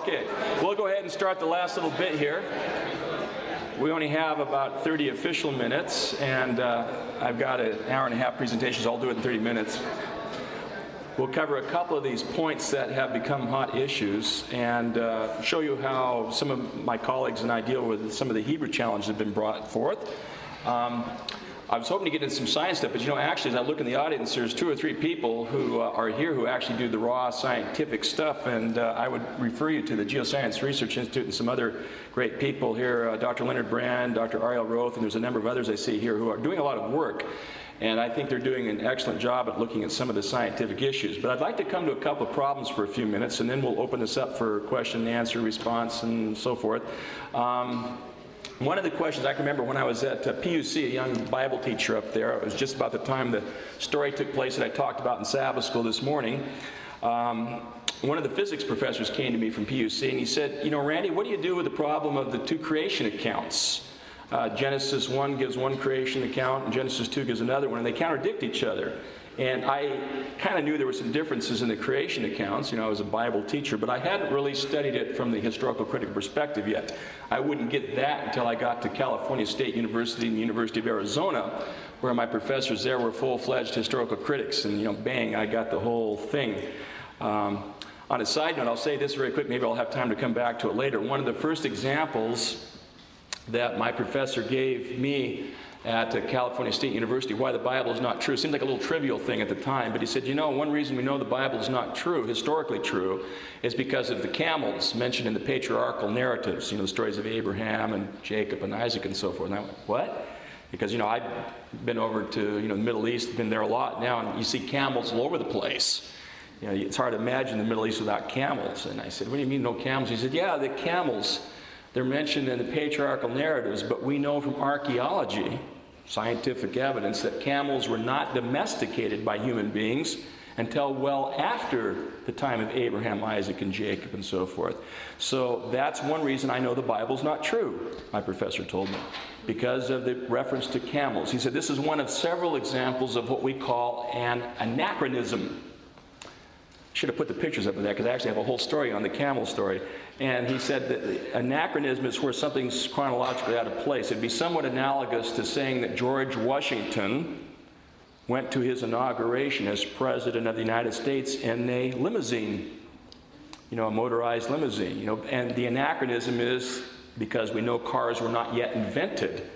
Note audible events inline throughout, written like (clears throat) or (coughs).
Okay, we'll go ahead and start the last little bit here. We only have about 30 official minutes, and uh, I've got an hour and a half presentation, so I'll do it in 30 minutes. We'll cover a couple of these points that have become hot issues and uh, show you how some of my colleagues and I deal with some of the Hebrew challenges that have been brought forth. Um, I was hoping to get into some science stuff, but you know, actually, as I look in the audience, there's two or three people who uh, are here who actually do the raw scientific stuff, and uh, I would refer you to the Geoscience Research Institute and some other great people here, uh, Dr. Leonard Brand, Dr. Ariel Roth, and there's a number of others I see here who are doing a lot of work. And I think they're doing an excellent job at looking at some of the scientific issues. But I'd like to come to a couple of problems for a few minutes, and then we'll open this up for question and answer, response, and so forth. Um, one of the questions I can remember when I was at uh, PUC, a young Bible teacher up there, it was just about the time the story took place that I talked about in Sabbath school this morning. Um, one of the physics professors came to me from PUC and he said, You know, Randy, what do you do with the problem of the two creation accounts? Uh, Genesis 1 gives one creation account and Genesis 2 gives another one, and they contradict each other. And I kind of knew there were some differences in the creation accounts. You know, I was a Bible teacher, but I hadn't really studied it from the historical critical perspective yet. I wouldn't get that until I got to California State University and the University of Arizona, where my professors there were full-fledged historical critics. And, you know, bang, I got the whole thing. Um, on a side note, I'll say this very quick. Maybe I'll have time to come back to it later. One of the first examples that my professor gave me at uh, California State University why the Bible is not true. It seemed like a little trivial thing at the time, but he said, you know, one reason we know the Bible is not true, historically true, is because of the camels mentioned in the patriarchal narratives, you know, the stories of Abraham and Jacob and Isaac and so forth. And I went, what? Because, you know, I've been over to, you know, the Middle East, been there a lot now, and you see camels all over the place. You know, it's hard to imagine the Middle East without camels. And I said, what do you mean no camels? He said, yeah, the camels they're mentioned in the patriarchal narratives, but we know from archaeology, scientific evidence, that camels were not domesticated by human beings until well after the time of Abraham, Isaac, and Jacob, and so forth. So that's one reason I know the Bible's not true, my professor told me, because of the reference to camels. He said this is one of several examples of what we call an anachronism. Should have put the pictures up of that because I actually have a whole story on the camel story. And he said that anachronism is where something's chronologically out of place. It'd be somewhat analogous to saying that George Washington went to his inauguration as President of the United States in a limousine, you know, a motorized limousine. You know, and the anachronism is because we know cars were not yet invented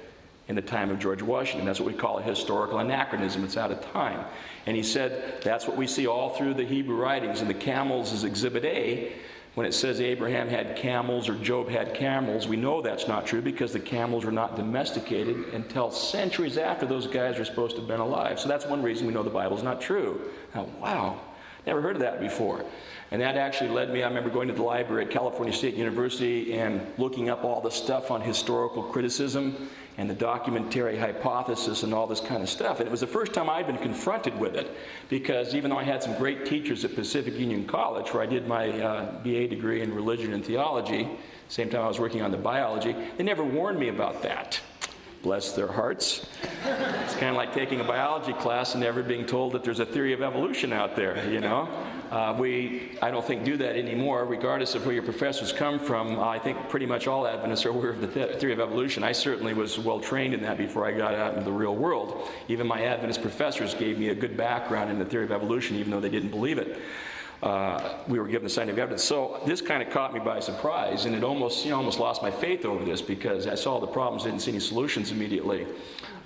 in the time of George Washington. That's what we call a historical anachronism. It's out of time. And he said that's what we see all through the Hebrew writings. And the camels is exhibit A. When it says Abraham had camels or Job had camels, we know that's not true because the camels were not domesticated until centuries after those guys were supposed to have been alive. So that's one reason we know the Bible's not true. Now, wow, never heard of that before. And that actually led me, I remember going to the library at California State University and looking up all the stuff on historical criticism and the documentary hypothesis and all this kind of stuff. And it was the first time I'd been confronted with it because even though I had some great teachers at Pacific Union College, where I did my uh, BA degree in religion and theology, same time I was working on the biology, they never warned me about that. Bless their hearts. it's kind of like taking a biology class and never being told that there's a theory of evolution out there, you know? Uh, we, I don't think, do that anymore, regardless of where your professors come from. I think pretty much all Adventists are aware of the theory of evolution. I certainly was well trained in that before I got out into the real world. Even my Adventist professors gave me a good background in the theory of evolution, even though they didn't believe it uh, we were given the scientific evidence. So this kind of caught me by surprise, and it almost, you know, almost lost my faith over this because I saw the problems, didn't see any solutions immediately.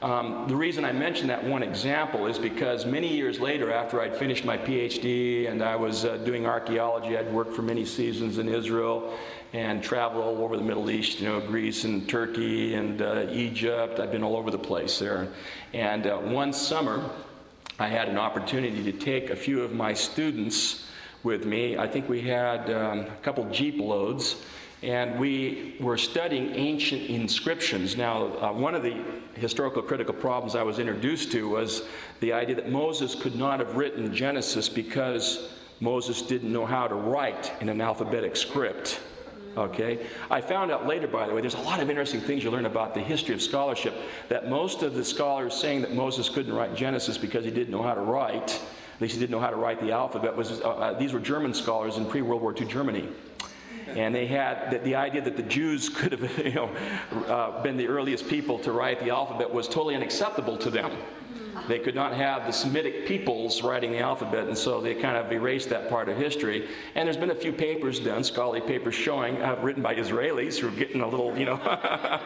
Um, the reason I mention that one example is because many years later, after I'd finished my PhD and I was uh, doing archaeology, I'd worked for many seasons in Israel and traveled all over the Middle East, you know, Greece and Turkey and uh, Egypt. I've been all over the place there. And uh, one summer, I had an opportunity to take a few of my students with me. I think we had um, a couple Jeep loads, and we were studying ancient inscriptions. Now, uh, one of the historical critical problems I was introduced to was the idea that Moses could not have written Genesis because Moses didn't know how to write in an alphabetic script. Okay? I found out later, by the way, there's a lot of interesting things you learn about the history of scholarship. That most of the scholars saying that Moses couldn't write Genesis because he didn't know how to write at least he didn't know how to write the alphabet. Was, uh, uh, these were German scholars in pre World War II Germany. And they had the, the idea that the Jews could have (laughs) you know, uh, been the earliest people to write the alphabet was totally unacceptable to them. They could not have the Semitic peoples writing the alphabet, and so they kind of erased that part of history. And there's been a few papers done, scholarly papers showing, uh, written by Israelis who are getting a little, you know, (laughs)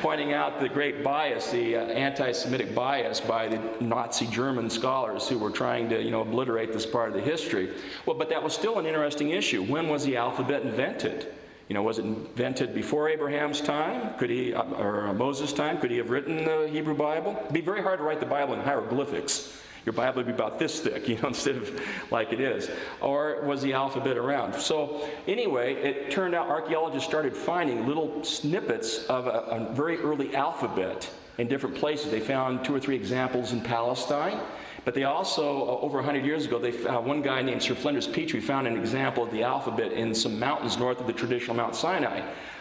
pointing out the great bias, the uh, anti Semitic bias by the Nazi German scholars who were trying to, you know, obliterate this part of the history. Well, but that was still an interesting issue. When was the alphabet invented? You know, was it invented before Abraham's time? Could he, uh, or Moses' time? Could he have written the Hebrew Bible? It'd be very hard to write the Bible in hieroglyphics. Your Bible would be about this thick, (laughs) you know, instead of like it is. Or was the alphabet around? So, anyway, it turned out archaeologists started finding little snippets of a, a very early alphabet in different places. They found two or three examples in Palestine. But they also, uh, over 100 years ago, they, uh, one guy named Sir Flinders Petrie found an example of the alphabet in some mountains north of the traditional Mount Sinai.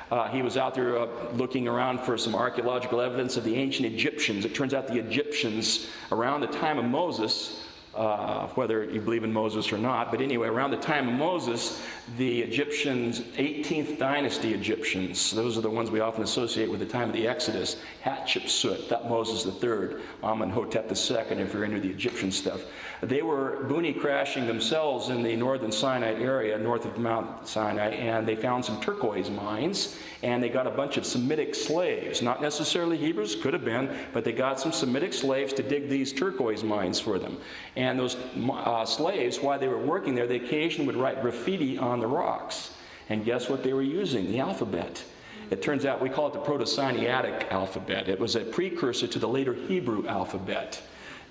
Uh, he was out there uh, looking around for some archaeological evidence of the ancient Egyptians. It turns out the Egyptians, around the time of Moses, uh, whether you believe in Moses or not. But anyway, around the time of Moses, the Egyptians, 18th dynasty Egyptians, those are the ones we often associate with the time of the Exodus, Hatshepsut, Thutmose III, Amenhotep II, if you're into the Egyptian stuff. They were boonie crashing themselves in the northern Sinai area, north of Mount Sinai, and they found some turquoise mines, and they got a bunch of Semitic slaves, not necessarily Hebrews, could have been, but they got some Semitic slaves to dig these turquoise mines for them. And those uh, slaves, while they were working there, they occasionally would write graffiti on the rocks. And guess what they were using? The alphabet. It turns out we call it the Proto Sinaitic alphabet. It was a precursor to the later Hebrew alphabet.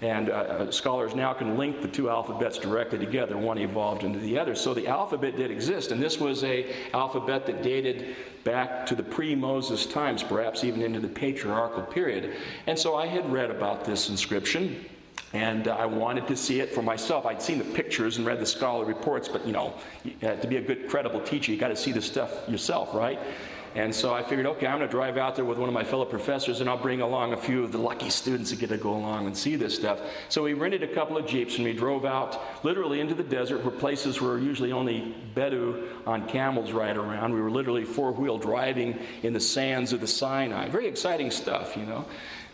And uh, uh, scholars now can link the two alphabets directly together. One evolved into the other. So the alphabet did exist, and this was a alphabet that dated back to the pre-Moses times, perhaps even into the patriarchal period. And so I had read about this inscription. And I wanted to see it for myself. I'd seen the pictures and read the scholarly reports, but you know, to be a good, credible teacher, you got to see the stuff yourself, right? And so I figured, okay, I'm going to drive out there with one of my fellow professors and I'll bring along a few of the lucky students that get to go along and see this stuff. So we rented a couple of Jeeps and we drove out literally into the desert where places where usually only Bedou on camels ride around. We were literally four wheel driving in the sands of the Sinai. Very exciting stuff, you know.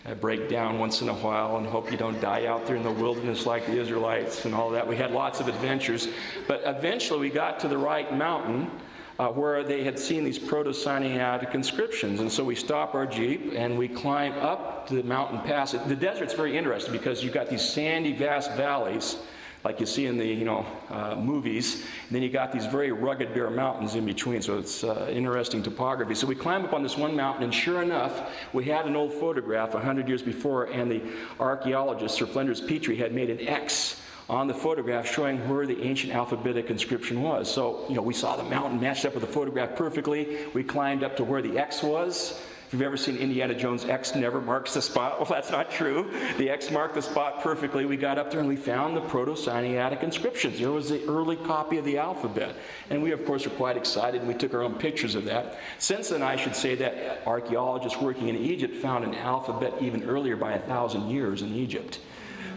I break down once in a while and hope you don't die out there in the wilderness like the Israelites and all that. We had lots of adventures. But eventually we got to the right mountain uh, where they had seen these proto Sinaitic inscriptions. And so we stop our Jeep and we climb up the mountain pass. The desert's very interesting because you've got these sandy, vast valleys like you see in the you know uh, movies. And then you got these very rugged bare mountains in between, so it's uh, interesting topography. So we climb up on this one mountain, and sure enough, we had an old photograph 100 years before, and the archaeologist Sir Flinders Petrie had made an X on the photograph showing where the ancient alphabetic inscription was. So, you know, we saw the mountain matched up with the photograph perfectly. We climbed up to where the X was. If you've ever seen Indiana Jones, X never marks the spot. (laughs) Well, that's not true. The X marked the spot perfectly. We got up there and we found the Proto Sinaitic inscriptions. There was the early copy of the alphabet. And we, of course, were quite excited and we took our own pictures of that. Since then, I should say that archaeologists working in Egypt found an alphabet even earlier by a thousand years in Egypt.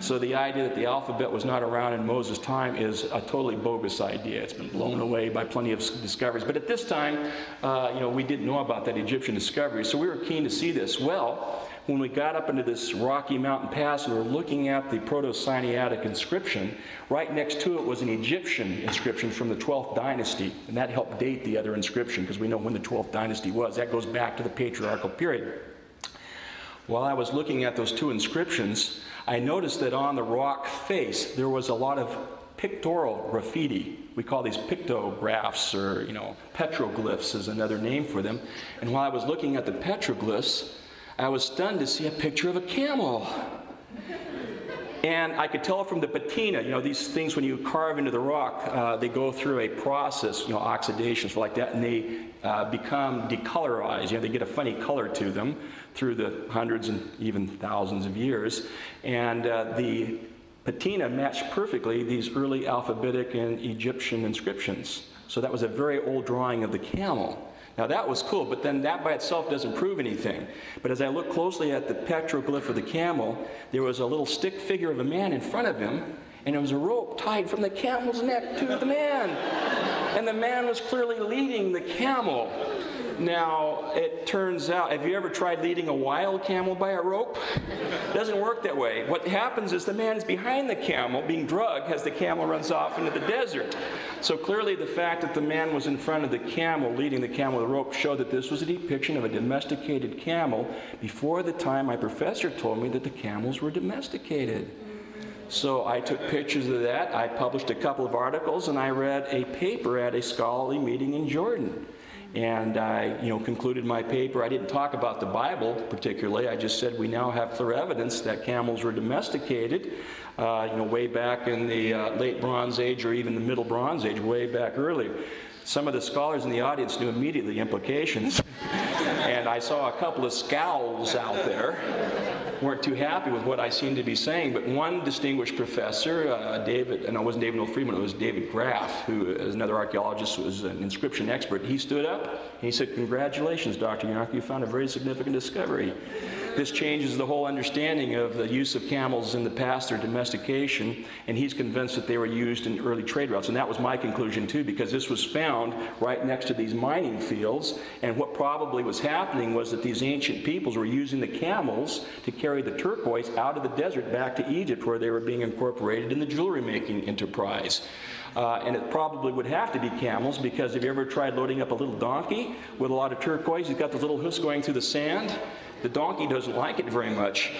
So the idea that the alphabet was not around in Moses' time is a totally bogus idea. It's been blown away by plenty of discoveries. But at this time, uh, you know, we didn't know about that Egyptian discovery, so we were keen to see this. Well, when we got up into this rocky mountain pass and we were looking at the Proto-Sinaitic inscription, right next to it was an Egyptian inscription from the 12th dynasty, and that helped date the other inscription because we know when the 12th dynasty was. That goes back to the patriarchal period. While I was looking at those two inscriptions, I noticed that on the rock face there was a lot of pictorial graffiti. We call these pictographs or, you know, petroglyphs is another name for them. And while I was looking at the petroglyphs, I was stunned to see a picture of a camel. And I could tell from the patina, you know, these things when you carve into the rock, uh, they go through a process, you know, oxidations like that, and they uh, become decolorized. You know, they get a funny color to them through the hundreds and even thousands of years. And uh, the patina matched perfectly these early alphabetic and Egyptian inscriptions. So that was a very old drawing of the camel. Now that was cool, but then that by itself doesn't prove anything. But as I looked closely at the petroglyph of the camel, there was a little stick figure of a man in front of him, and there was a rope tied from the camel's neck to the man. And the man was clearly leading the camel. Now, it turns out, have you ever tried leading a wild camel by a rope? It doesn't work that way. What happens is the man is behind the camel, being drugged, as the camel runs off into the desert. So clearly, the fact that the man was in front of the camel, leading the camel with a rope, showed that this was a depiction of a domesticated camel before the time my professor told me that the camels were domesticated. So I took pictures of that. I published a couple of articles, and I read a paper at a scholarly meeting in Jordan. And I, you know, concluded my paper. I didn't talk about the Bible particularly. I just said we now have clear evidence that camels were domesticated, uh, you know, way back in the uh, late Bronze Age or even the Middle Bronze Age, way back earlier. Some of the scholars in the audience knew immediately the implications, (laughs) and I saw a couple of scowls out there weren't too happy with what I seemed to be saying. But one distinguished professor, uh, David, and it wasn't David Noel Freedman, it was David Graf, who is another archaeologist, was an inscription expert. He stood up and he said, Congratulations, Dr. Younker, you found a very significant discovery. This changes the whole understanding of the use of camels in the past, their domestication, and he's convinced that they were used in early trade routes. And that was my conclusion too, because this was found right next to these mining fields. And what probably was happening was that these ancient peoples were using the camels to carry the turquoise out of the desert back to Egypt, where they were being incorporated in the jewelry making enterprise. Uh, and it probably would have to be camels because have you ever tried loading up a little donkey with a lot of turquoise? He's got those little hoofs going through the sand. The donkey doesn't like it very much,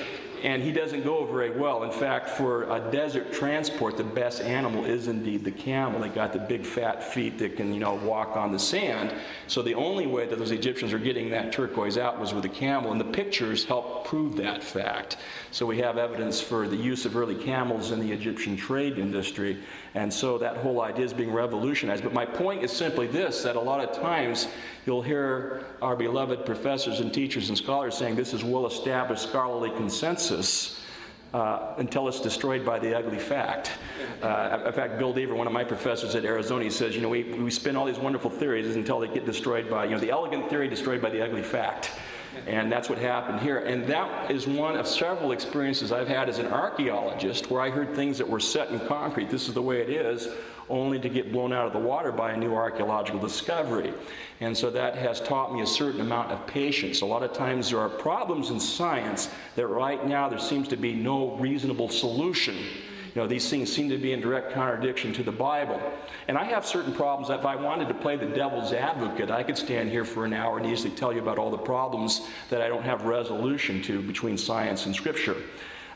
and he doesn't go very well. In fact, for a desert transport, the best animal is indeed the camel. They got the big fat feet that can, you know, walk on the sand. So the only way that those Egyptians are getting that turquoise out was with a camel, and the pictures help prove that fact. So we have evidence for the use of early camels in the Egyptian trade industry. And so that whole idea is being revolutionized. But my point is simply this that a lot of times you'll hear our beloved professors and teachers and scholars saying this is well established scholarly consensus. Uh, until it's destroyed by the ugly fact. Uh, in fact, Bill Dever, one of my professors at Arizona, he says, you know, we, we spin all these wonderful theories until they get destroyed by, you know, the elegant theory destroyed by the ugly fact. And that's what happened here. And that is one of several experiences I've had as an archaeologist where I heard things that were set in concrete. This is the way it is, only to get blown out of the water by a new archaeological discovery. And so that has taught me a certain amount of patience. A lot of times there are problems in science that right now there seems to be no reasonable solution you know, these things seem to be in direct contradiction to the Bible. And I have certain problems that if I wanted to play the devil's advocate, I could stand here for an hour and easily tell you about all the problems that I don't have resolution to between science and Scripture.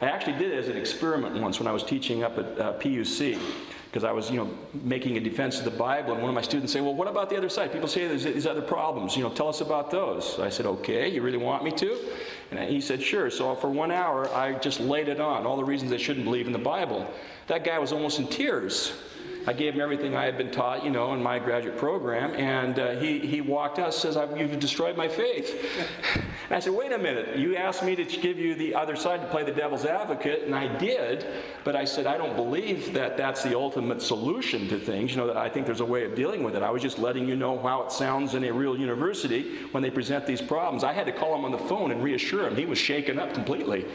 I actually did it as an experiment once when I was teaching up at uh, PUC because I was, you know, making a defense of the Bible, and one of my students said, "Well, what about the other side? People say there's these other problems. You know, tell us about those." I said, "Okay, you really want me to?" And he said, Sure. So for one hour, I just laid it on, all the reasons I shouldn't believe in the Bible. That guy was almost in tears. I gave him everything I had been taught, you know, in my graduate program, and uh, he, he walked out says, You've destroyed my faith. (laughs) And I said, Wait a minute, you asked me to give you the other side to play the devil's advocate, and I did, but I said, I don't believe that that's the ultimate solution to things, you know, that I think there's a way of dealing with it. I was just letting you know how it sounds in a real university when they present these problems. I had to call him on the phone and reassure him. He was shaken up completely.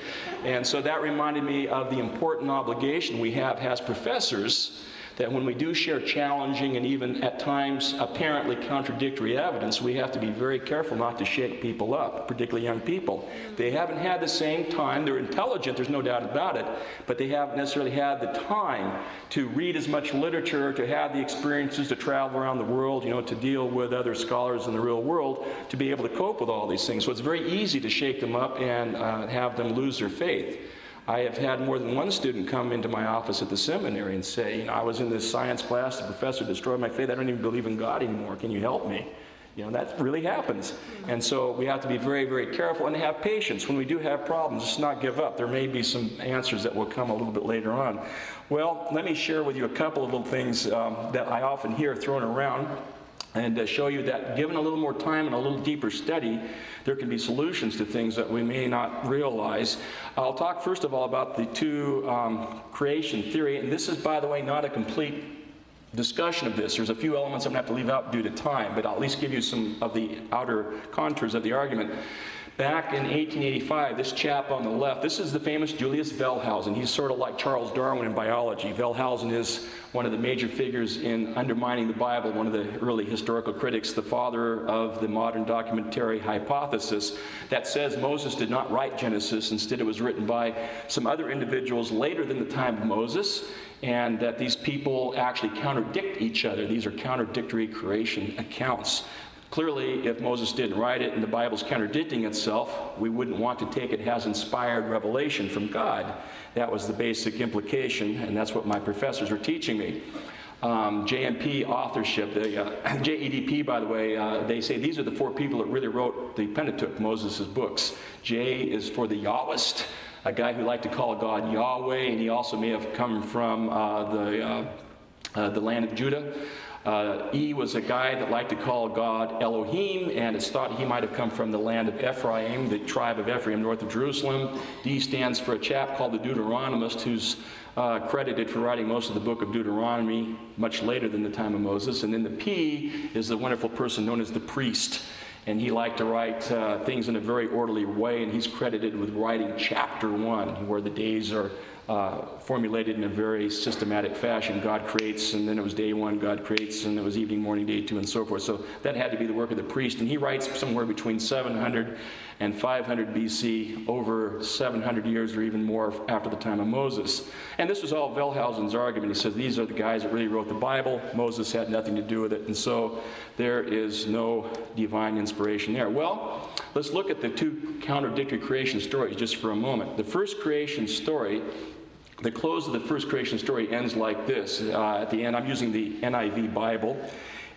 And so that reminded me of the important obligation we have as professors that when we do share challenging and even at times apparently contradictory evidence, we have to be very careful not to shake people up, particularly young people. They haven't had the same time, they're intelligent, there's no doubt about it, but they haven't necessarily had the time to read as much literature, to have the experiences to travel around the world, you know, to deal with other scholars in the real world, to be able to cope with all these things. So it's very easy to shake them up and uh, have them lose their faith. I have had more than one student come into my office at the seminary and say, you know, I was in this science class, the professor destroyed my faith, I don't even believe in God anymore, can you help me? You know, that really happens. And so we have to be very, very careful and have patience when we do have problems. Just not give up. There may be some answers that will come a little bit later on. Well, let me share with you a couple of little things um, that I often hear thrown around and uh, show you that given a little more time and a little deeper study, there can be solutions to things that we may not realize. I'll talk first of all about the two um, creation theory, and this is, by the way, not a complete discussion of this. There's a few elements I'm going to have to leave out due to time, but I'll at least give you some of the outer contours of the argument. Back in 1885, this chap on the left, this is the famous Julius Wellhausen. He's sort of like Charles Darwin in biology. Wellhausen is one of the major figures in undermining the Bible, one of the early historical critics, the father of the modern documentary hypothesis that says Moses did not write Genesis. Instead, it was written by some other individuals later than the time of Moses, and that these people actually contradict each other. These are contradictory creation accounts. Clearly, if Moses didn't write it and the Bible's contradicting itself, we wouldn't want to take it as inspired revelation from God. That was the basic implication, and that's what my professors were teaching me. Um, JMP authorship, the uh, (coughs) JEDP, by the way, uh, they say these are the four people that really wrote the Pentateuch, Moses' books. J is for the Yahwist, a guy who liked to call God Yahweh, and he also may have come from uh, the, uh, uh, the land of Judah. Uh, e was a guy that liked to call God Elohim, and it's thought he might have come from the land of Ephraim, the tribe of Ephraim, north of Jerusalem. D stands for a chap called the Deuteronomist, who's uh, credited for writing most of the book of Deuteronomy much later than the time of Moses. And then the P is the wonderful person known as the priest. And he liked to write uh, things in a very orderly way, and he's credited with writing chapter one, where the days are uh, formulated in a very systematic fashion. God creates, and then it was day one, God creates, and it was evening, morning, day two, and so forth. So that had to be the work of the priest. And he writes somewhere between 700 and 500 BC, over 700 years or even more after the time of Moses. And this was all Wellhausen's argument. He says these are the guys that really wrote the Bible. Moses had nothing to do with it. And so there is no divine inspiration there. Well, let's look at the two contradictory creation stories just for a moment. The first creation story the close of the first creation story ends like this. Uh, at the end, I'm using the NIV Bible.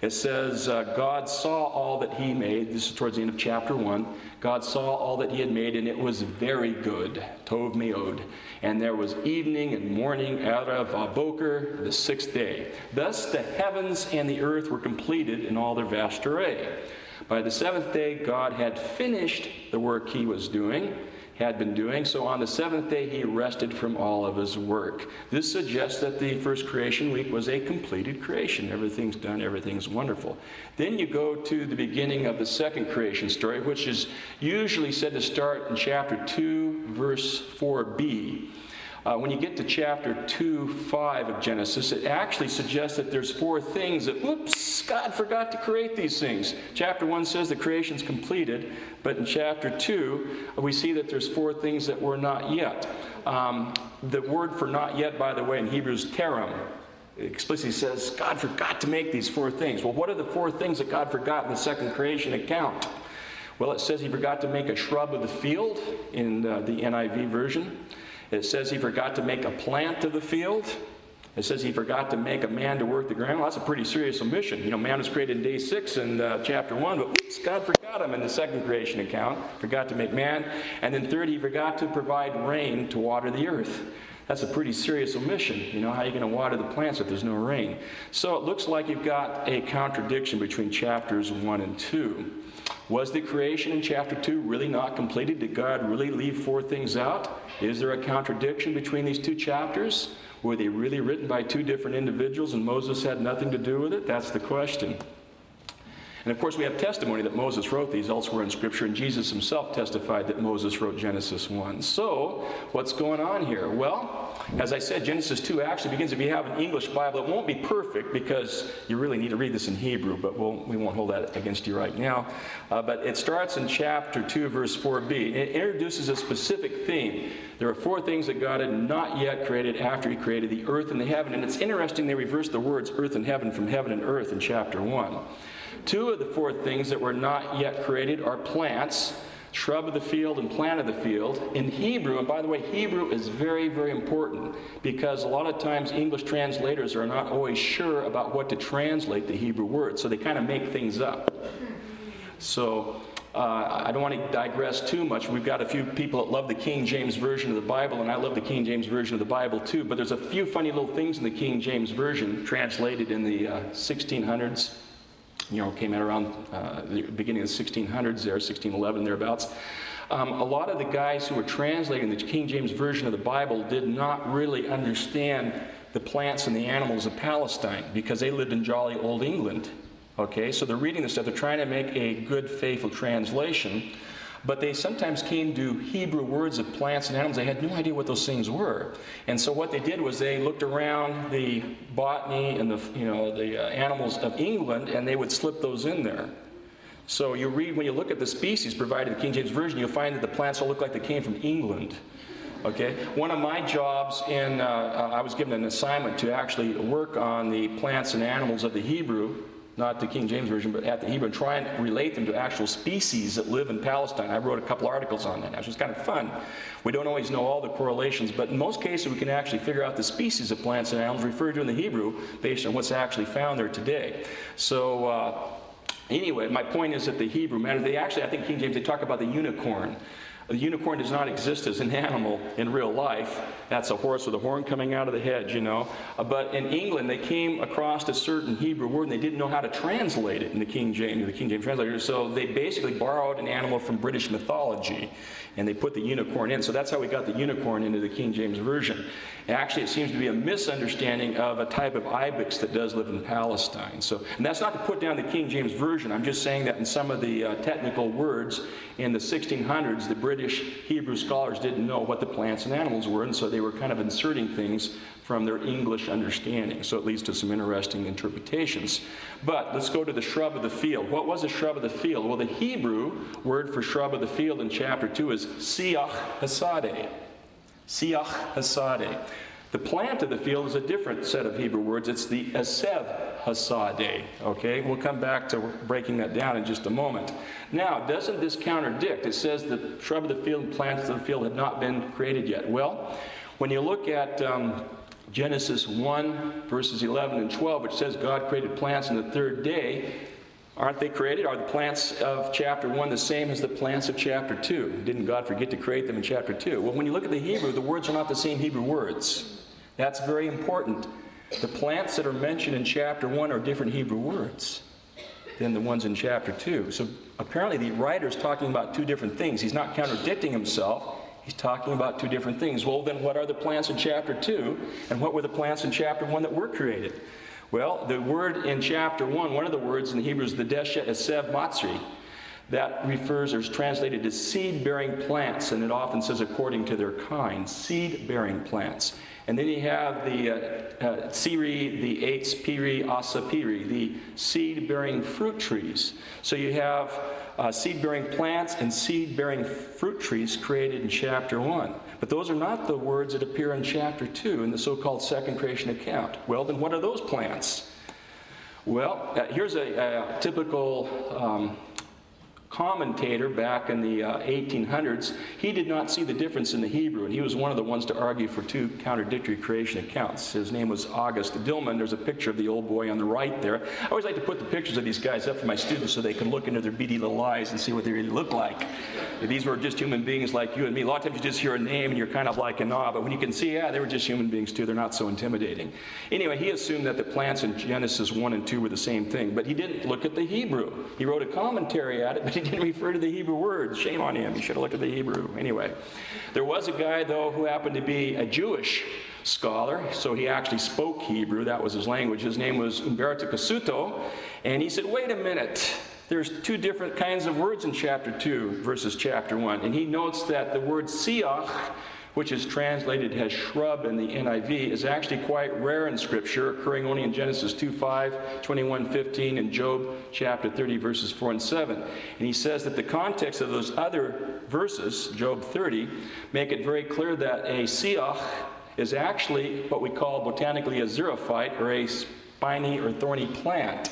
It says, uh, God saw all that he made. This is towards the end of chapter 1. God saw all that he had made, and it was very good. Tov meod. And there was evening and morning, Erev Boker, the sixth day. Thus the heavens and the earth were completed in all their vast array. By the seventh day, God had finished the work he was doing had been doing. So on the seventh day, he rested from all of his work. This suggests that the first creation week was a completed creation. Everything's done, everything's wonderful. Then you go to the beginning of the second creation story, which is usually said to start in chapter 2, verse 4b. Uh, when you get to chapter 2, 5 of Genesis, it actually suggests that there's four things that, whoops, God forgot to create these things. Chapter 1 says the creation's completed, but in chapter 2, we see that there's four things that were not yet. Um, the word for not yet, by the way, in Hebrew is terem. It explicitly says God forgot to make these four things. Well, what are the four things that God forgot in the second creation account? Well, it says he forgot to make a shrub of the field in uh, the NIV version. It says he forgot to make a plant of the field. It says he forgot to make a man to work the ground. Well, that's a pretty serious omission. You know, man was created in day six in uh, chapter one, but oops, God forgot him in the second creation account. Forgot to make man. And then third, he forgot to provide rain to water the earth. That's a pretty serious omission. You know, how are you going to water the plants if there's no rain? So it looks like you've got a contradiction between chapters one and two. Was the creation in chapter 2 really not completed? Did God really leave four things out? Is there a contradiction between these two chapters? Were they really written by two different individuals and Moses had nothing to do with it? That's the question. And of course, we have testimony that Moses wrote these elsewhere in Scripture, and Jesus himself testified that Moses wrote Genesis 1. So, what's going on here? Well, as I said, Genesis 2 actually begins, if you have an English Bible, it won't be perfect because you really need to read this in Hebrew, but we'll, we won't hold that against you right now. Uh, but it starts in chapter 2, verse 4b. It introduces a specific theme. There are four things that God had not yet created after He created the earth and the heaven. And it's interesting, they reverse the words earth and heaven from heaven and earth in chapter 1. Two of the four things that were not yet created are plants, shrub of the field and plant of the field. In Hebrew, and by the way, Hebrew is very, very important because a lot of times English translators are not always sure about what to translate the Hebrew word, so they kind of make things up. So, uh, I don't want to digress too much. We've got a few people that love the King James Version of the Bible, and I love the King James Version of the Bible too. But there's a few funny little things in the King James Version translated in the uh, 1600s you know, came out around uh, the beginning of the 1600s there, 1611 thereabouts. Um, a lot of the guys who were translating the King James Version of the Bible did not really understand the plants and the animals of Palestine because they lived in jolly old England. Okay, so they're reading this stuff, they're trying to make a good, faithful translation, but they sometimes came to Hebrew words of plants and animals. They had no idea what those things were. And so what they did was they looked around the botany and the, you know, the uh, animals of England and they would slip those in there. So you read, when you look at the species provided in the King James Version, you'll find that the plants all look like they came from England. Okay? One of my jobs in, uh, uh, I was given an assignment to actually work on the plants and animals of the Hebrew, not the King James Version, but at the Hebrew, and try and relate them to actual species that live in Palestine. I wrote a couple articles on that. It was kind of fun. We don't always know all the correlations, but in most cases we can actually figure out the species of plants and animals referred to in the Hebrew based on what's actually found there today. So, uh, anyway, my point is that the Hebrew matter. They actually, I think King James, they talk about the unicorn. The unicorn does not exist as an animal in real life. That's a horse with a horn coming out of the head, you know. Uh, but in England, they came across a certain Hebrew word and they didn't know how to translate it in the King James, the King James translator. So they basically borrowed an animal from British mythology and they put the unicorn in. So that's how we got the unicorn into the King James Version. And actually, it seems to be a misunderstanding of a type of ibex that does live in Palestine. So, and that's not to put down the King James Version. I'm just saying that in some of the uh, technical words in the 1600s, the British Hebrew scholars didn't know what the plants and animals were, and so they were kind of inserting things from their English understanding. So it leads to some interesting interpretations. But let's go to the shrub of the field. What was a shrub of the field? Well, the Hebrew word for shrub of the field in chapter 2 is siach hasadeh. Siach hasadeh. The plant of the field is a different set of Hebrew words. It's the esev hasadeh. Okay, we'll come back to breaking that down in just a moment. Now, doesn't this contradict? It says the shrub of the field and plants of the field have not been created yet. Well, when you look at um, Genesis 1, verses 11 and 12, which says God created plants on the third day, Aren't they created? Are the plants of chapter 1 the same as the plants of chapter 2? Didn't God forget to create them in chapter 2? Well, when you look at the Hebrew, the words are not the same Hebrew words. That's very important. The plants that are mentioned in chapter 1 are different Hebrew words than the ones in chapter 2. So apparently the writer is talking about two different things. He's not contradicting himself. He's talking about two different things. Well, then what are the plants in chapter 2? And what were the plants in chapter 1 that were created? Well, the word in chapter 1, one of the words in the Hebrew is the Deshet Esev Matzri. That refers or is translated as seed bearing plants, and it often says according to their kind, seed bearing plants. And then you have the uh, uh, Siri, the Eitz Piri, Asa Piri, the seed bearing fruit trees. So you have uh, seed bearing plants and seed bearing fruit trees created in chapter 1. But those are not the words that appear in chapter 2 in the so called second creation account. Well, then what are those plants? Well, uh, here's a, a typical um, commentator back in the uh, 1800s, he did not see the difference in the Hebrew, and he was one of the ones to argue for two contradictory creation accounts. His name was August Dillmann. There's a picture of the old boy on the right there. I always like to put the pictures of these guys up for my students so they can look into their beady little eyes and see what they really look like. These were just human beings like you and me. A lot of times you just hear a name and you're kind of like in awe, but when you can see, yeah, they were just human beings too, they're not so intimidating. Anyway, he assumed that the plants in Genesis 1 and 2 were the same thing, but he didn't look at the Hebrew. He wrote a commentary at it, (laughs) but he didn't refer to the Hebrew words. Shame on him. He should have looked at the Hebrew. Anyway, there was a guy, though, who happened to be a Jewish scholar, so he actually spoke Hebrew. That was his language. His name was Umberto Cassuto, and he said, Wait a minute. There's two different kinds of words in chapter 2 versus chapter 1. And he notes that the word siach which is translated as shrub in the NIV, is actually quite rare in Scripture, occurring only in Genesis 2 5, 21 15, and Job chapter 30, verses 4 and 7. And he says that the context of those other verses, Job 30, make it very clear that a siach is actually what we call botanically a xerophyte, or a spiny or thorny plant.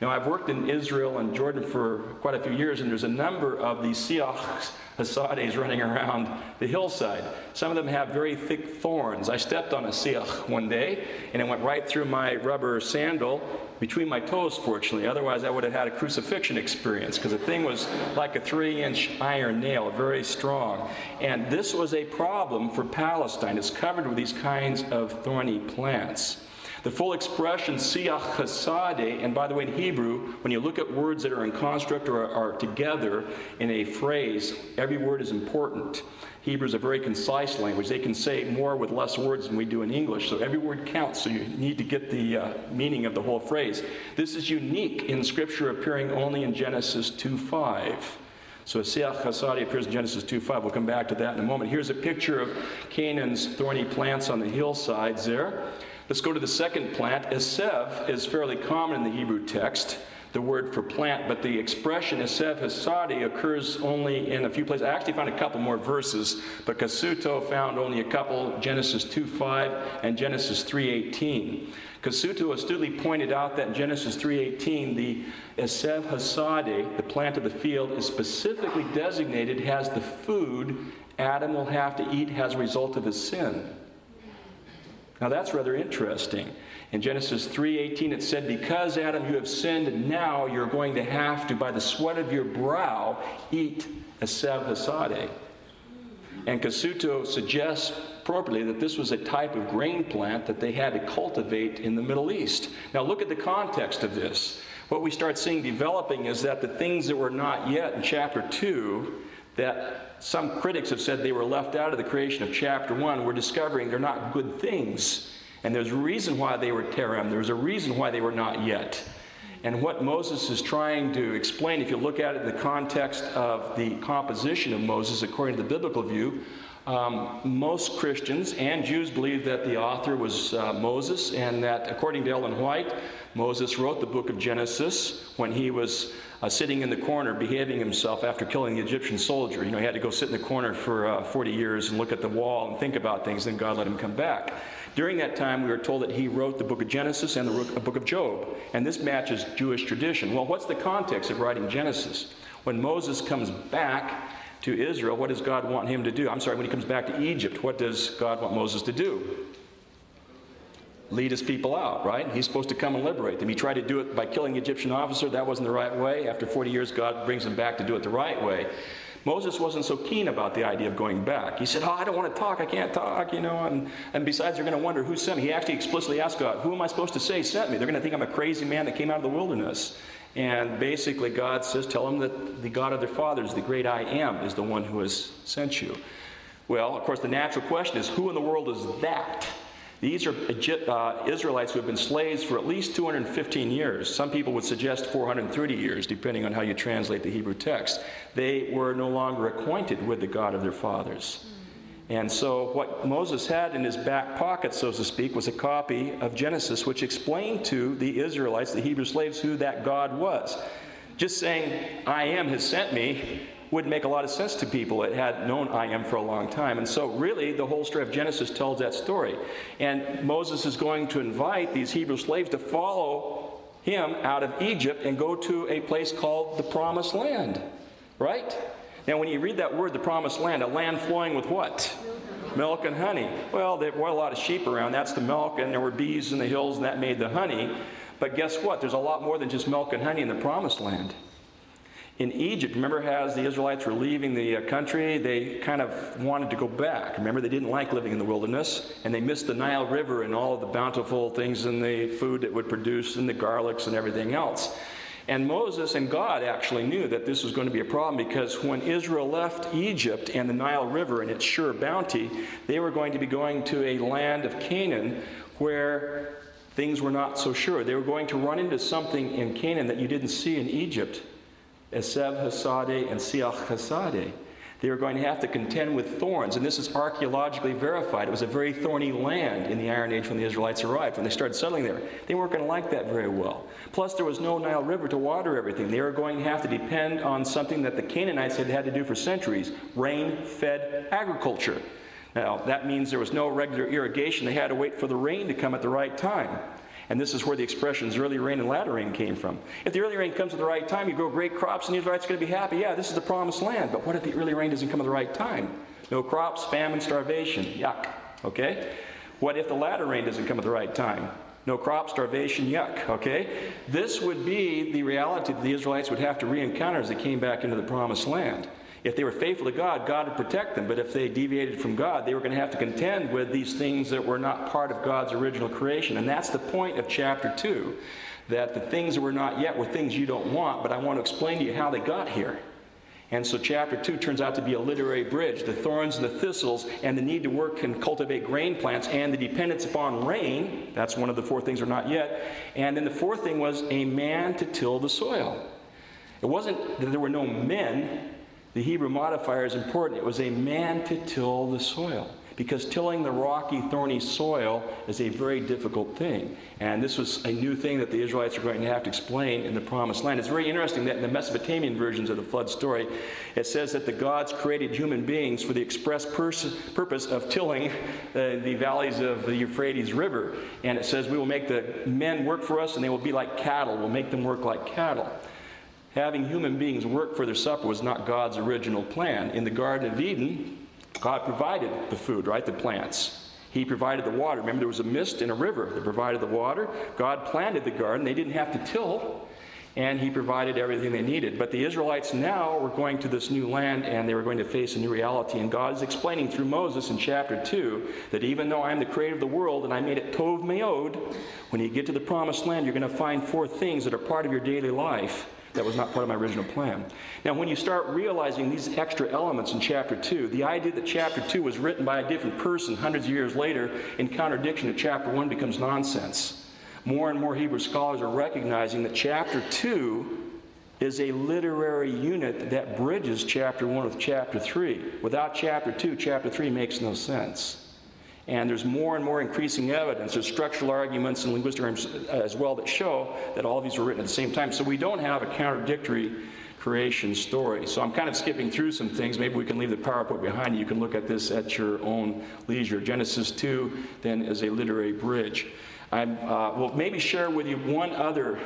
Now, I've worked in Israel and Jordan for quite a few years, and there's a number of these siachs (laughs) Hasadehs running around the hillside. Some of them have very thick thorns. I stepped on a siach one day, and it went right through my rubber sandal between my toes, fortunately. Otherwise, I would have had a crucifixion experience because the thing was like a three inch iron nail, very strong. And this was a problem for Palestine. It's covered with these kinds of thorny plants. The full expression siach chasade, and by the way, in Hebrew, when you look at words that are in construct or are together in a phrase, every word is important. Hebrew is a very concise language. They can say more with less words than we do in English, so every word counts, so you need to get the uh, meaning of the whole phrase. This is unique in Scripture, appearing only in Genesis 2 5. So Siach Chasadi appears in Genesis 2.5. We'll come back to that in a moment. Here's a picture of Canaan's thorny plants on the hillsides there. Let's go to the second plant. Esev is fairly common in the Hebrew text, the word for plant, but the expression Esev Hasadi occurs only in a few places. I actually found a couple more verses, but Cassuto found only a couple, Genesis 2.5 and Genesis 3.18. Cassuto astutely pointed out that in Genesis 3.18, the Esev Hasadi, the plant of the field, is specifically designated as the food Adam will have to eat as a result of his sin. Now that's rather interesting. In Genesis 3:18 it said, "Because Adam you have sinned, now you're going to have to by the sweat of your brow eat Esev Hasade." And Cassuto suggests appropriately that this was a type of grain plant that they had to cultivate in the Middle East. Now, look at the context of this. What we start seeing developing is that the things that were not yet in chapter 2, that some critics have said they were left out of the creation of chapter 1, we're discovering they're not good things. And there's a reason why they were terem, there's a reason why they were not yet. And what Moses is trying to explain, if you look at it in the context of the composition of Moses according to the biblical view, um, most Christians and Jews believe that the author was uh, Moses, and that according to Ellen White, Moses wrote the book of Genesis when he was uh, sitting in the corner behaving himself after killing the Egyptian soldier. You know, he had to go sit in the corner for uh, 40 years and look at the wall and think about things, then God let him come back. During that time, we were told that he wrote the book of Genesis and the book of Job, and this matches Jewish tradition. Well, what's the context of writing Genesis? When Moses comes back, to Israel, what does God want him to do? I'm sorry, when he comes back to Egypt, what does God want Moses to do? Lead his people out, right? He's supposed to come and liberate them. He tried to do it by killing the Egyptian officer. That wasn't the right way. After 40 years, God brings him back to do it the right way. Moses wasn't so keen about the idea of going back. He said, Oh, I don't want to talk. I can't talk, you know. And, and besides, they're going to wonder who sent me. He actually explicitly asked God, Who am I supposed to say sent me? They're going to think I'm a crazy man that came out of the wilderness. And basically, God says, Tell them that the God of their fathers, the great I am, is the one who has sent you. Well, of course, the natural question is who in the world is that? These are uh, Israelites who have been slaves for at least 215 years. Some people would suggest 430 years, depending on how you translate the Hebrew text. They were no longer acquainted with the God of their fathers. And so, what Moses had in his back pocket, so to speak, was a copy of Genesis, which explained to the Israelites, the Hebrew slaves, who that God was. Just saying, I am has sent me, wouldn't make a lot of sense to people that had known I am for a long time. And so, really, the whole story of Genesis tells that story. And Moses is going to invite these Hebrew slaves to follow him out of Egypt and go to a place called the Promised Land, right? Now, when you read that word, the promised land, a land flowing with what? Milk and honey. Well, there were a lot of sheep around. That's the milk, and there were bees in the hills, and that made the honey. But guess what? There's a lot more than just milk and honey in the promised land. In Egypt, remember, as the Israelites were leaving the uh, country, they kind of wanted to go back. Remember, they didn't like living in the wilderness, and they missed the Nile River and all the bountiful things and the food that would produce, and the garlics and everything else. And Moses and God actually knew that this was going to be a problem because when Israel left Egypt and the Nile River and its sure bounty, they were going to be going to a land of Canaan where things were not so sure. They were going to run into something in Canaan that you didn't see in Egypt. Esev Hasade and Siach Hasade. They were going to have to contend with thorns, and this is archaeologically verified. It was a very thorny land in the Iron Age when the Israelites arrived, when they started settling there. They weren't going to like that very well. Plus, there was no Nile River to water everything. They were going to have to depend on something that the Canaanites had had to do for centuries rain fed agriculture. Now, that means there was no regular irrigation. They had to wait for the rain to come at the right time. And this is where the expressions early rain and latter rain came from. If the early rain comes at the right time, you grow great crops and Israelites are going to be happy. Yeah, this is the promised land. But what if the early rain doesn't come at the right time? No crops, famine, starvation. Yuck. Okay? What if the latter rain doesn't come at the right time? No crops, starvation, yuck. Okay? This would be the reality that the Israelites would have to re encounter as they came back into the promised land. If they were faithful to God, God would protect them. But if they deviated from God, they were going to have to contend with these things that were not part of God's original creation. And that's the point of chapter 2 that the things that were not yet were things you don't want, but I want to explain to you how they got here. And so, chapter 2 turns out to be a literary bridge. The thorns and the thistles, and the need to work and cultivate grain plants, and the dependence upon rain. That's one of the four things are not yet. And then the fourth thing was a man to till the soil. It wasn't that there were no men, the Hebrew modifier is important. It was a man to till the soil because tilling the rocky, thorny soil is a very difficult thing. And this was a new thing that the Israelites are going to have to explain in the Promised Land. It's very interesting that in the Mesopotamian versions of the flood story, it says that the gods created human beings for the express pers- purpose of tilling uh, the valleys of the Euphrates River. And it says, We will make the men work for us, and they will be like cattle. We'll make them work like cattle having human beings work for their supper was not God's original plan. In the Garden of Eden, God provided the food, right? The plants. He provided the water. Remember, there was a mist in a river that provided the water. God planted the garden. They didn't have to till, and He provided everything they needed. But the Israelites now were going to this new land, and they were going to face a new reality. And God is explaining through Moses in chapter 2 that even though I am the creator of the world and I made it tov meod, when you get to the promised land, you're going to find four things that are part of your daily life that was not part of my original plan. Now, when you start realizing these extra elements in chapter 2, the idea that chapter 2 was written by a different person hundreds of years later in contradiction to chapter 1 becomes nonsense. More and more Hebrew scholars are recognizing that chapter 2 is a literary unit that bridges chapter 1 with chapter 3. Without chapter 2, chapter 3 makes no sense. And there's more and more increasing evidence. There's structural arguments and linguistic arguments as well that show that all of these were written at the same time. So we don't have a contradictory creation story. So I'm kind of skipping through some things. Maybe we can leave the PowerPoint behind you. You can look at this at your own leisure. Genesis 2 then is a literary bridge. I uh, will maybe share with you one other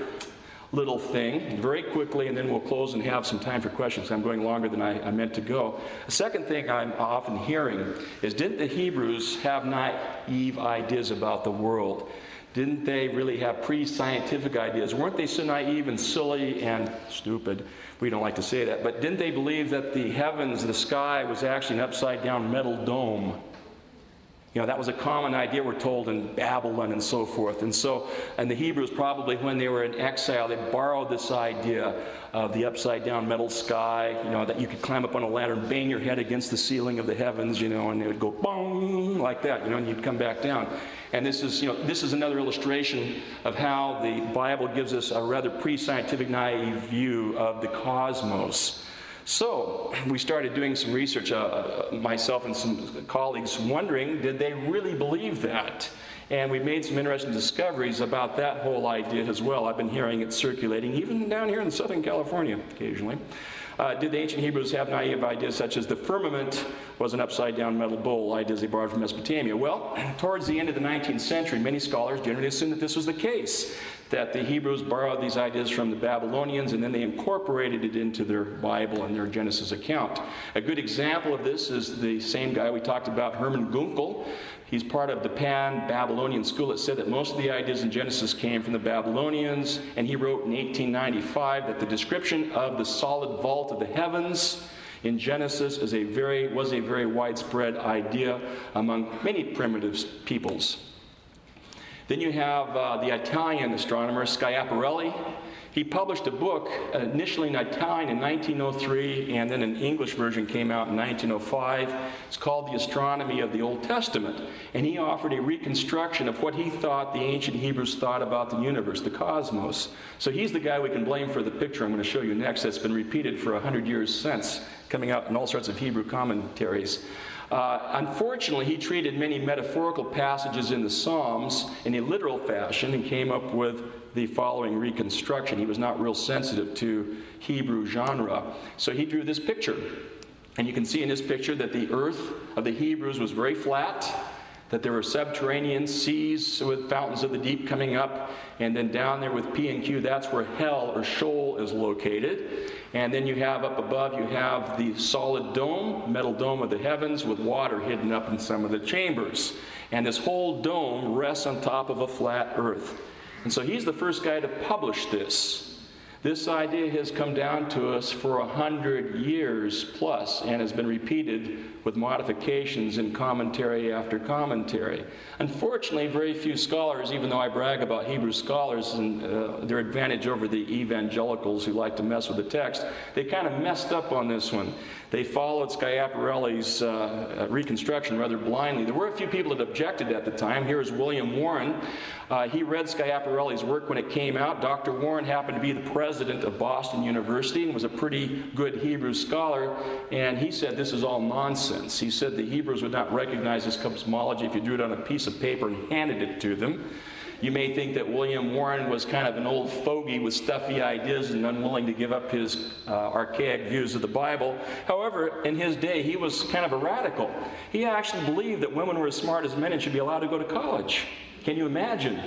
little thing very quickly, and then we'll close and have some time for questions. I'm going longer than I, I meant to go. The second thing I'm often hearing is didn't the Hebrews have naive ideas about the world? Didn't they really have pre scientific ideas? Weren't they so naive and silly and stupid? We don't like to say that. But didn't they believe that the heavens, the sky, was actually an upside down metal dome? You know, that was a common idea, we're told, in Babylon and so forth. And so, and the Hebrews probably, when they were in exile, they borrowed this idea of the upside down metal sky, you know, that you could climb up on a ladder and bang your head against the ceiling of the heavens, you know, and it would go boom, like that, you know, and you'd come back down. And this is, you know, this is another illustration of how the Bible gives us a rather pre scientific, naive view of the cosmos. So (clears throat) we started doing some research, uh, uh, myself and some colleagues, wondering did they really believe that? And we made some interesting discoveries about that whole idea as well. I've been hearing it circulating, even down here in Southern California occasionally. Uh, did the ancient Hebrews have naive ideas such as the firmament was an upside down metal bowl, ideas they borrowed from Mesopotamia? Well, (clears throat) towards the end of the 19th century, many scholars generally assumed that this was the case, that the Hebrews borrowed these ideas from the Babylonians and then they incorporated it into their Bible and their Genesis account. A good example of this is the same guy we talked about, Hermann Gunkel. He's part of the Pan Babylonian school that said that most of the ideas in Genesis came from the Babylonians, and he wrote in 1895 that the description of the solid vault of the heavens in Genesis is a very, was a very widespread idea among many primitive peoples. Then you have uh, the Italian astronomer Schiaparelli. He published a book initially in Italian in 1903, and then an English version came out in 1905. It's called The Astronomy of the Old Testament. And he offered a reconstruction of what he thought the ancient Hebrews thought about the universe, the cosmos. So he's the guy we can blame for the picture I'm going to show you next that's been repeated for 100 years since, coming out in all sorts of Hebrew commentaries. Uh, unfortunately, he treated many metaphorical passages in the Psalms in a literal fashion and came up with the following reconstruction. He was not real sensitive to Hebrew genre. So he drew this picture. And you can see in this picture that the earth of the Hebrews was very flat, that there were subterranean seas with fountains of the deep coming up, and then down there with P and Q, that's where hell or Sheol is located. And then you have up above, you have the solid dome, metal dome of the heavens with water hidden up in some of the chambers. And this whole dome rests on top of a flat earth. And so he's the first guy to publish this. This idea has come down to us for a hundred years plus and has been repeated with modifications in commentary after commentary. Unfortunately, very few scholars, even though I brag about Hebrew scholars and uh, their advantage over the evangelicals who like to mess with the text, they kind of messed up on this one. They followed Schiaparelli's uh, reconstruction rather blindly. There were a few people that objected at the time. Here is William Warren. Uh, he read Schiaparelli's work when it came out. Dr. Warren happened to be the president of Boston University and was a pretty good Hebrew scholar, and he said this is all nonsense. He said the Hebrews would not recognize this cosmology if you drew it on a piece of paper and handed it to them. You may think that William Warren was kind of an old fogey with stuffy ideas and unwilling to give up his uh, archaic views of the Bible. However, in his day, he was kind of a radical. He actually believed that women were as smart as men and should be allowed to go to college. Can you imagine?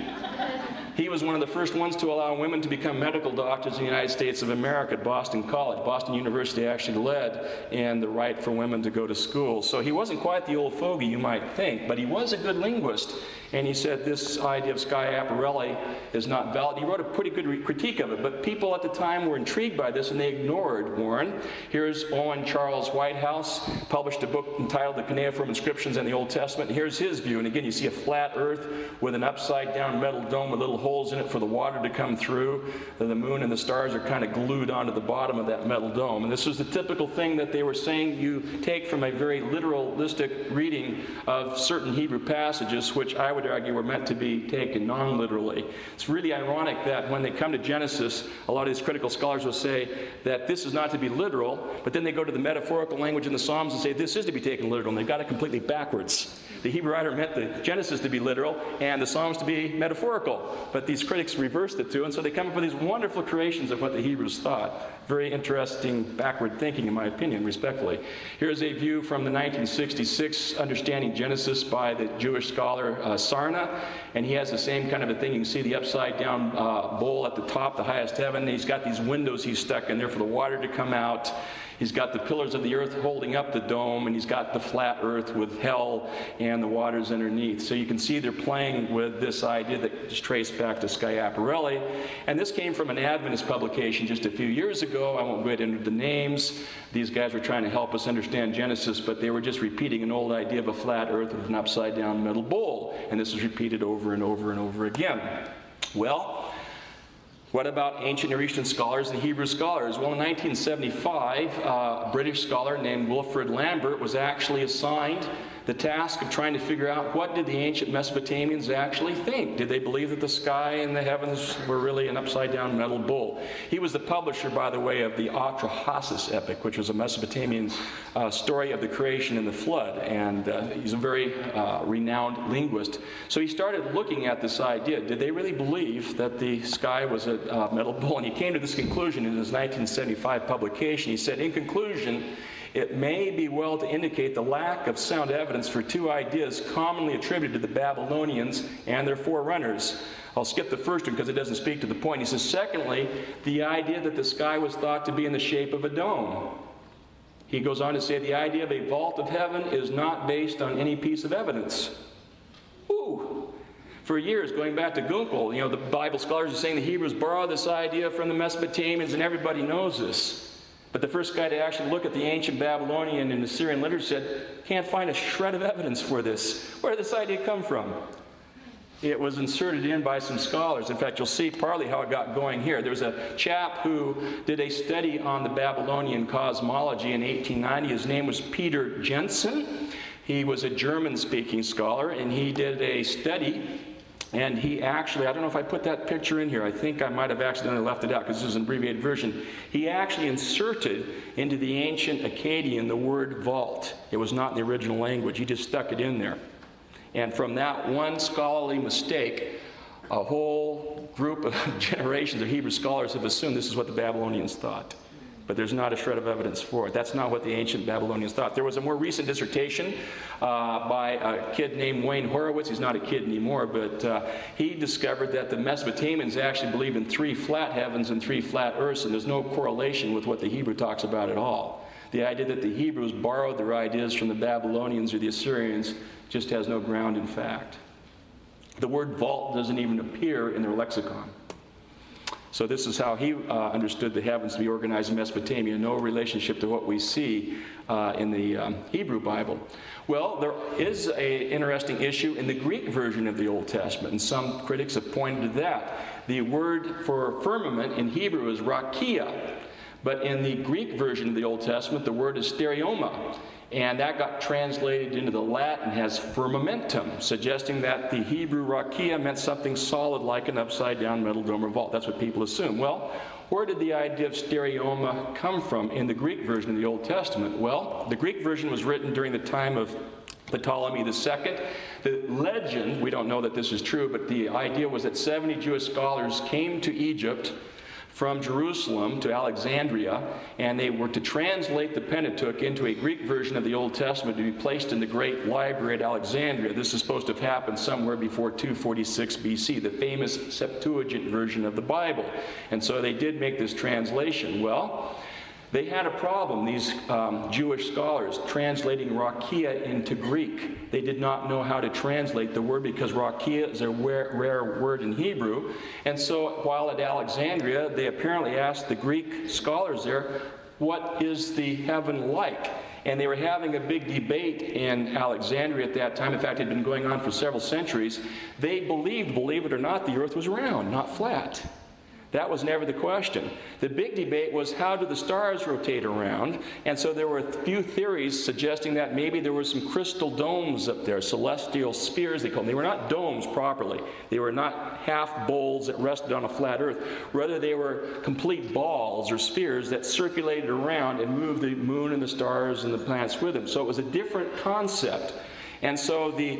He was one of the first ones to allow women to become medical doctors in the United States of America at Boston College. Boston University actually led in the right for women to go to school. So he wasn't quite the old fogey you might think, but he was a good linguist. And he said this idea of Sky Schiaparelli is not valid. He wrote a pretty good critique of it, but people at the time were intrigued by this and they ignored Warren. Here's Owen Charles Whitehouse, published a book entitled The Cuneiform Inscriptions in the Old Testament. Here's his view. And again, you see a flat earth with an upside down metal dome with little holes in it for the water to come through. The moon and the stars are kind of glued onto the bottom of that metal dome. And this was the typical thing that they were saying you take from a very literalistic reading of certain Hebrew passages, which I would argue were meant to be taken non literally. It's really ironic that when they come to Genesis, a lot of these critical scholars will say that this is not to be literal, but then they go to the metaphorical language in the Psalms and say this is to be taken literal, and they've got it completely backwards. The Hebrew writer meant the Genesis to be literal and the Psalms to be metaphorical, but these critics reversed the two, and so they come up with these wonderful creations of what the Hebrews thought. Very interesting backward thinking, in my opinion, respectfully. Here's a view from the 1966 Understanding Genesis by the Jewish scholar uh, Sarna, and he has the same kind of a thing. You can see the upside down uh, bowl at the top, the highest heaven. He's got these windows he's stuck in there for the water to come out. He's got the pillars of the earth holding up the dome, and he's got the flat earth with hell and the waters underneath. So you can see they're playing with this idea that is traced back to Schiaparelli. And this came from an Adventist publication just a few years ago. I won't get into the names. These guys were trying to help us understand Genesis, but they were just repeating an old idea of a flat earth with an upside down metal bowl. And this is repeated over and over and over again. Well, what about ancient Near Eastern scholars and Hebrew scholars? Well, in 1975, uh, a British scholar named Wilfrid Lambert was actually assigned the task of trying to figure out what did the ancient Mesopotamians actually think? Did they believe that the sky and the heavens were really an upside down metal bowl? He was the publisher, by the way, of the Atrahasis epic, which was a Mesopotamian uh, story of the creation and the flood. And uh, he's a very uh, renowned linguist. So he started looking at this idea. Did they really believe that the sky was a uh, metal bowl? And he came to this conclusion in his 1975 publication. He said, in conclusion, it may be well to indicate the lack of sound evidence for two ideas commonly attributed to the Babylonians and their forerunners. I'll skip the first one because it doesn't speak to the point. He says, secondly, the idea that the sky was thought to be in the shape of a dome. He goes on to say the idea of a vault of heaven is not based on any piece of evidence. Ooh. For years, going back to Gunkel, you know, the Bible scholars are saying the Hebrews borrowed this idea from the Mesopotamians, and everybody knows this. But the first guy to actually look at the ancient Babylonian and Assyrian literature said, can't find a shred of evidence for this. Where did this idea come from? It was inserted in by some scholars. In fact, you'll see partly how it got going here. There was a chap who did a study on the Babylonian cosmology in 1890. His name was Peter Jensen. He was a German speaking scholar, and he did a study and he actually, I don't know if I put that picture in here, I think I might have accidentally left it out because this is an abbreviated version. He actually inserted into the ancient Akkadian the word vault. It was not in the original language, he just stuck it in there. And from that one scholarly mistake, a whole group of (laughs) generations of Hebrew scholars have assumed this is what the Babylonians thought but there's not a shred of evidence for it. That's not what the ancient Babylonians thought. There was a more recent dissertation uh, by a kid named Wayne Horowitz. He's not a kid anymore, but uh, he discovered that the Mesopotamians actually believed in three flat heavens and three flat earths, and there's no correlation with what the Hebrew talks about at all. The idea that the Hebrews borrowed their ideas from the Babylonians or the Assyrians just has no ground in fact. The word vault doesn't even appear in their lexicon. So this is how he uh, understood the heavens to be organized in Mesopotamia, no relationship to what we see uh, in the um, Hebrew Bible. Well, there is an interesting issue in the Greek version of the Old Testament, and some critics have pointed to that. The word for firmament in Hebrew is rakia, but in the Greek version of the Old Testament, the word is stereoma. And that got translated into the Latin as firmamentum, suggesting that the Hebrew rakia meant something solid like an upside down metal dome or vault. That's what people assume. Well, where did the idea of stereoma come from in the Greek version of the Old Testament? Well, the Greek version was written during the time of Ptolemy II. The legend, we don't know that this is true, but the idea was that 70 Jewish scholars came to Egypt from Jerusalem to Alexandria, and they were to translate the Pentateuch into a Greek version of the Old Testament to be placed in the great library at Alexandria. This is supposed to have happened somewhere before 246 BC, the famous Septuagint version of the Bible. And so they did make this translation. Well, they had a problem, these um, Jewish scholars, translating rakia into Greek. They did not know how to translate the word because rakia is a rare, rare word in Hebrew. And so while at Alexandria, they apparently asked the Greek scholars there, What is the heaven like? And they were having a big debate in Alexandria at that time. In fact, it had been going on for several centuries. They believed, believe it or not, the earth was round, not flat. That was never the question. The big debate was how do the stars rotate around? And so there were a few theories suggesting that maybe there were some crystal domes up there, celestial spheres, they called them. They were not domes properly. They were not half bowls that rested on a flat earth. Rather, they were complete balls or spheres that circulated around and moved the moon and the stars and the planets with them. So it was a different concept. And so the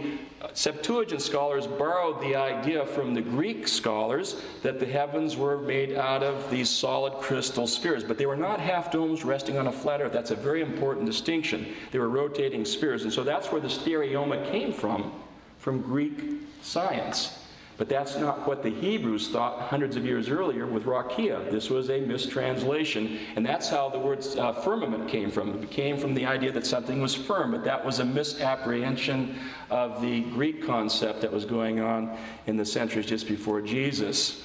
Septuagint scholars borrowed the idea from the Greek scholars that the heavens were made out of these solid crystal spheres, but they were not half domes resting on a flat earth. That's a very important distinction. They were rotating spheres. And so that's where the stereoma came from, from Greek science. But that's not what the Hebrews thought hundreds of years earlier with Rakia. This was a mistranslation, and that's how the word uh, firmament came from. It came from the idea that something was firm, but that was a misapprehension of the Greek concept that was going on in the centuries just before Jesus.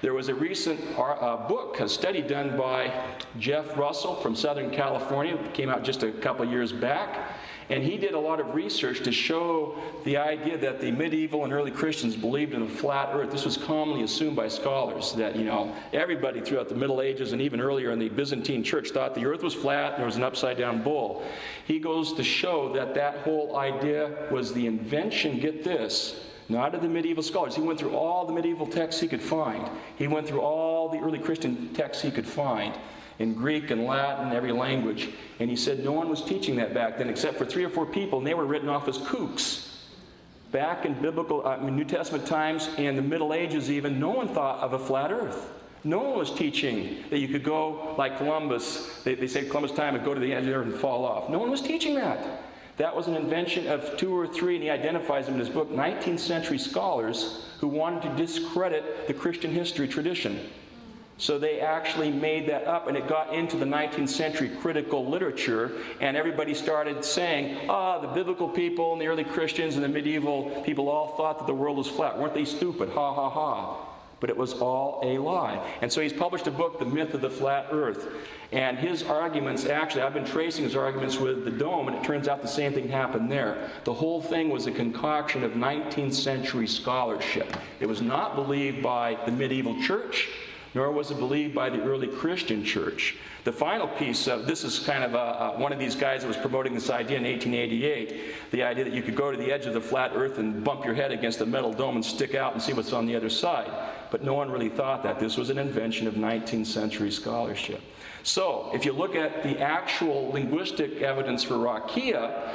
There was a recent uh, book, a study done by Jeff Russell from Southern California, came out just a couple years back. And he did a lot of research to show the idea that the medieval and early Christians believed in a flat earth. This was commonly assumed by scholars that, you know, everybody throughout the Middle Ages and even earlier in the Byzantine church thought the earth was flat and there was an upside down bowl. He goes to show that that whole idea was the invention, get this, not of the medieval scholars. He went through all the medieval texts he could find. He went through all the early Christian texts he could find in Greek and Latin, every language. And he said no one was teaching that back then except for three or four people, and they were written off as kooks. Back in biblical, uh, New Testament times and the Middle Ages, even, no one thought of a flat earth. No one was teaching that you could go like Columbus. They, they say Columbus time and go to the edge of the earth and fall off. No one was teaching that. That was an invention of two or three, and he identifies them in his book, 19th century scholars who wanted to discredit the Christian history tradition. So they actually made that up, and it got into the 19th century critical literature, and everybody started saying, ah, the biblical people and the early Christians and the medieval people all thought that the world was flat. Weren't they stupid? Ha ha ha. But it was all a lie. And so he's published a book, The Myth of the Flat Earth. And his arguments, actually, I've been tracing his arguments with the dome, and it turns out the same thing happened there. The whole thing was a concoction of 19th century scholarship. It was not believed by the medieval church nor was it believed by the early Christian church. The final piece of this is kind of a, a, one of these guys that was promoting this idea in 1888 the idea that you could go to the edge of the flat earth and bump your head against a metal dome and stick out and see what's on the other side. But no one really thought that. This was an invention of 19th century scholarship. So, if you look at the actual linguistic evidence for rakia,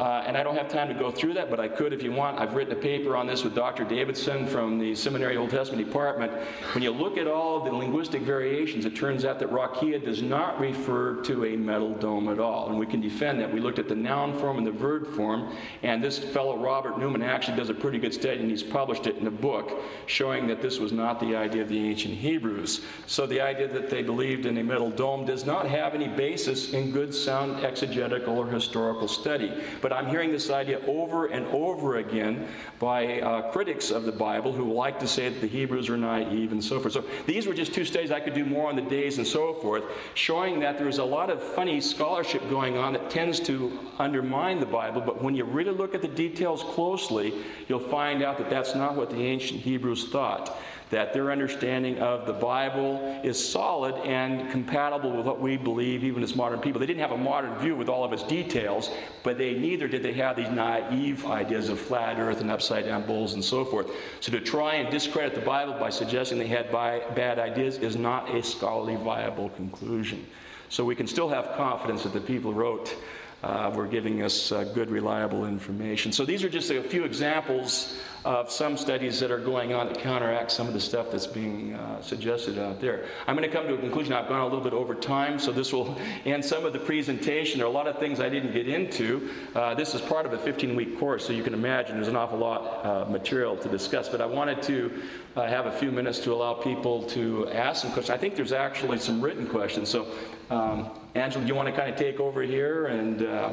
uh, and I don't have time to go through that, but I could if you want. I've written a paper on this with Dr. Davidson from the Seminary Old Testament Department. When you look at all the linguistic variations, it turns out that rakia does not refer to a metal dome at all. And we can defend that. We looked at the noun form and the verb form, and this fellow Robert Newman actually does a pretty good study, and he's published it in a book showing that this was not the idea of the ancient Hebrews. So the idea that they believed in a metal dome does not have any basis in good, sound exegetical or historical study. But I'm hearing this idea over and over again by uh, critics of the Bible who like to say that the Hebrews are naive and so forth. So these were just two studies. I could do more on the days and so forth, showing that there's a lot of funny scholarship going on that tends to undermine the Bible. But when you really look at the details closely, you'll find out that that's not what the ancient Hebrews thought that their understanding of the Bible is solid and compatible with what we believe, even as modern people. They didn't have a modern view with all of its details, but they neither did they have these naive ideas of flat earth and upside down bulls and so forth. So to try and discredit the Bible by suggesting they had bad ideas is not a scholarly viable conclusion. So we can still have confidence that the people wrote uh, were giving us uh, good, reliable information. So these are just a few examples of some studies that are going on that counteract some of the stuff that's being uh, suggested out there. I'm going to come to a conclusion. I've gone a little bit over time, so this will (laughs) end some of the presentation. There are a lot of things I didn't get into. Uh, this is part of a 15 week course, so you can imagine there's an awful lot of material to discuss. But I wanted to uh, have a few minutes to allow people to ask some questions. I think there's actually some written questions. So, um, Angela, do you want to kind of take over here and uh,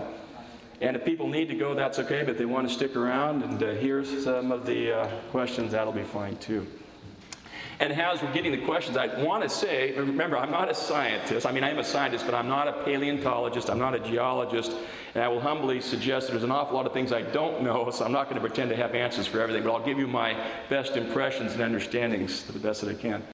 and if people need to go, that's okay, but they want to stick around and uh, hear some of the uh, questions, that'll be fine too. And as we're getting the questions, I want to say remember, I'm not a scientist. I mean, I am a scientist, but I'm not a paleontologist, I'm not a geologist. And I will humbly suggest there's an awful lot of things I don't know, so I'm not going to pretend to have answers for everything, but I'll give you my best impressions and understandings to the best that I can.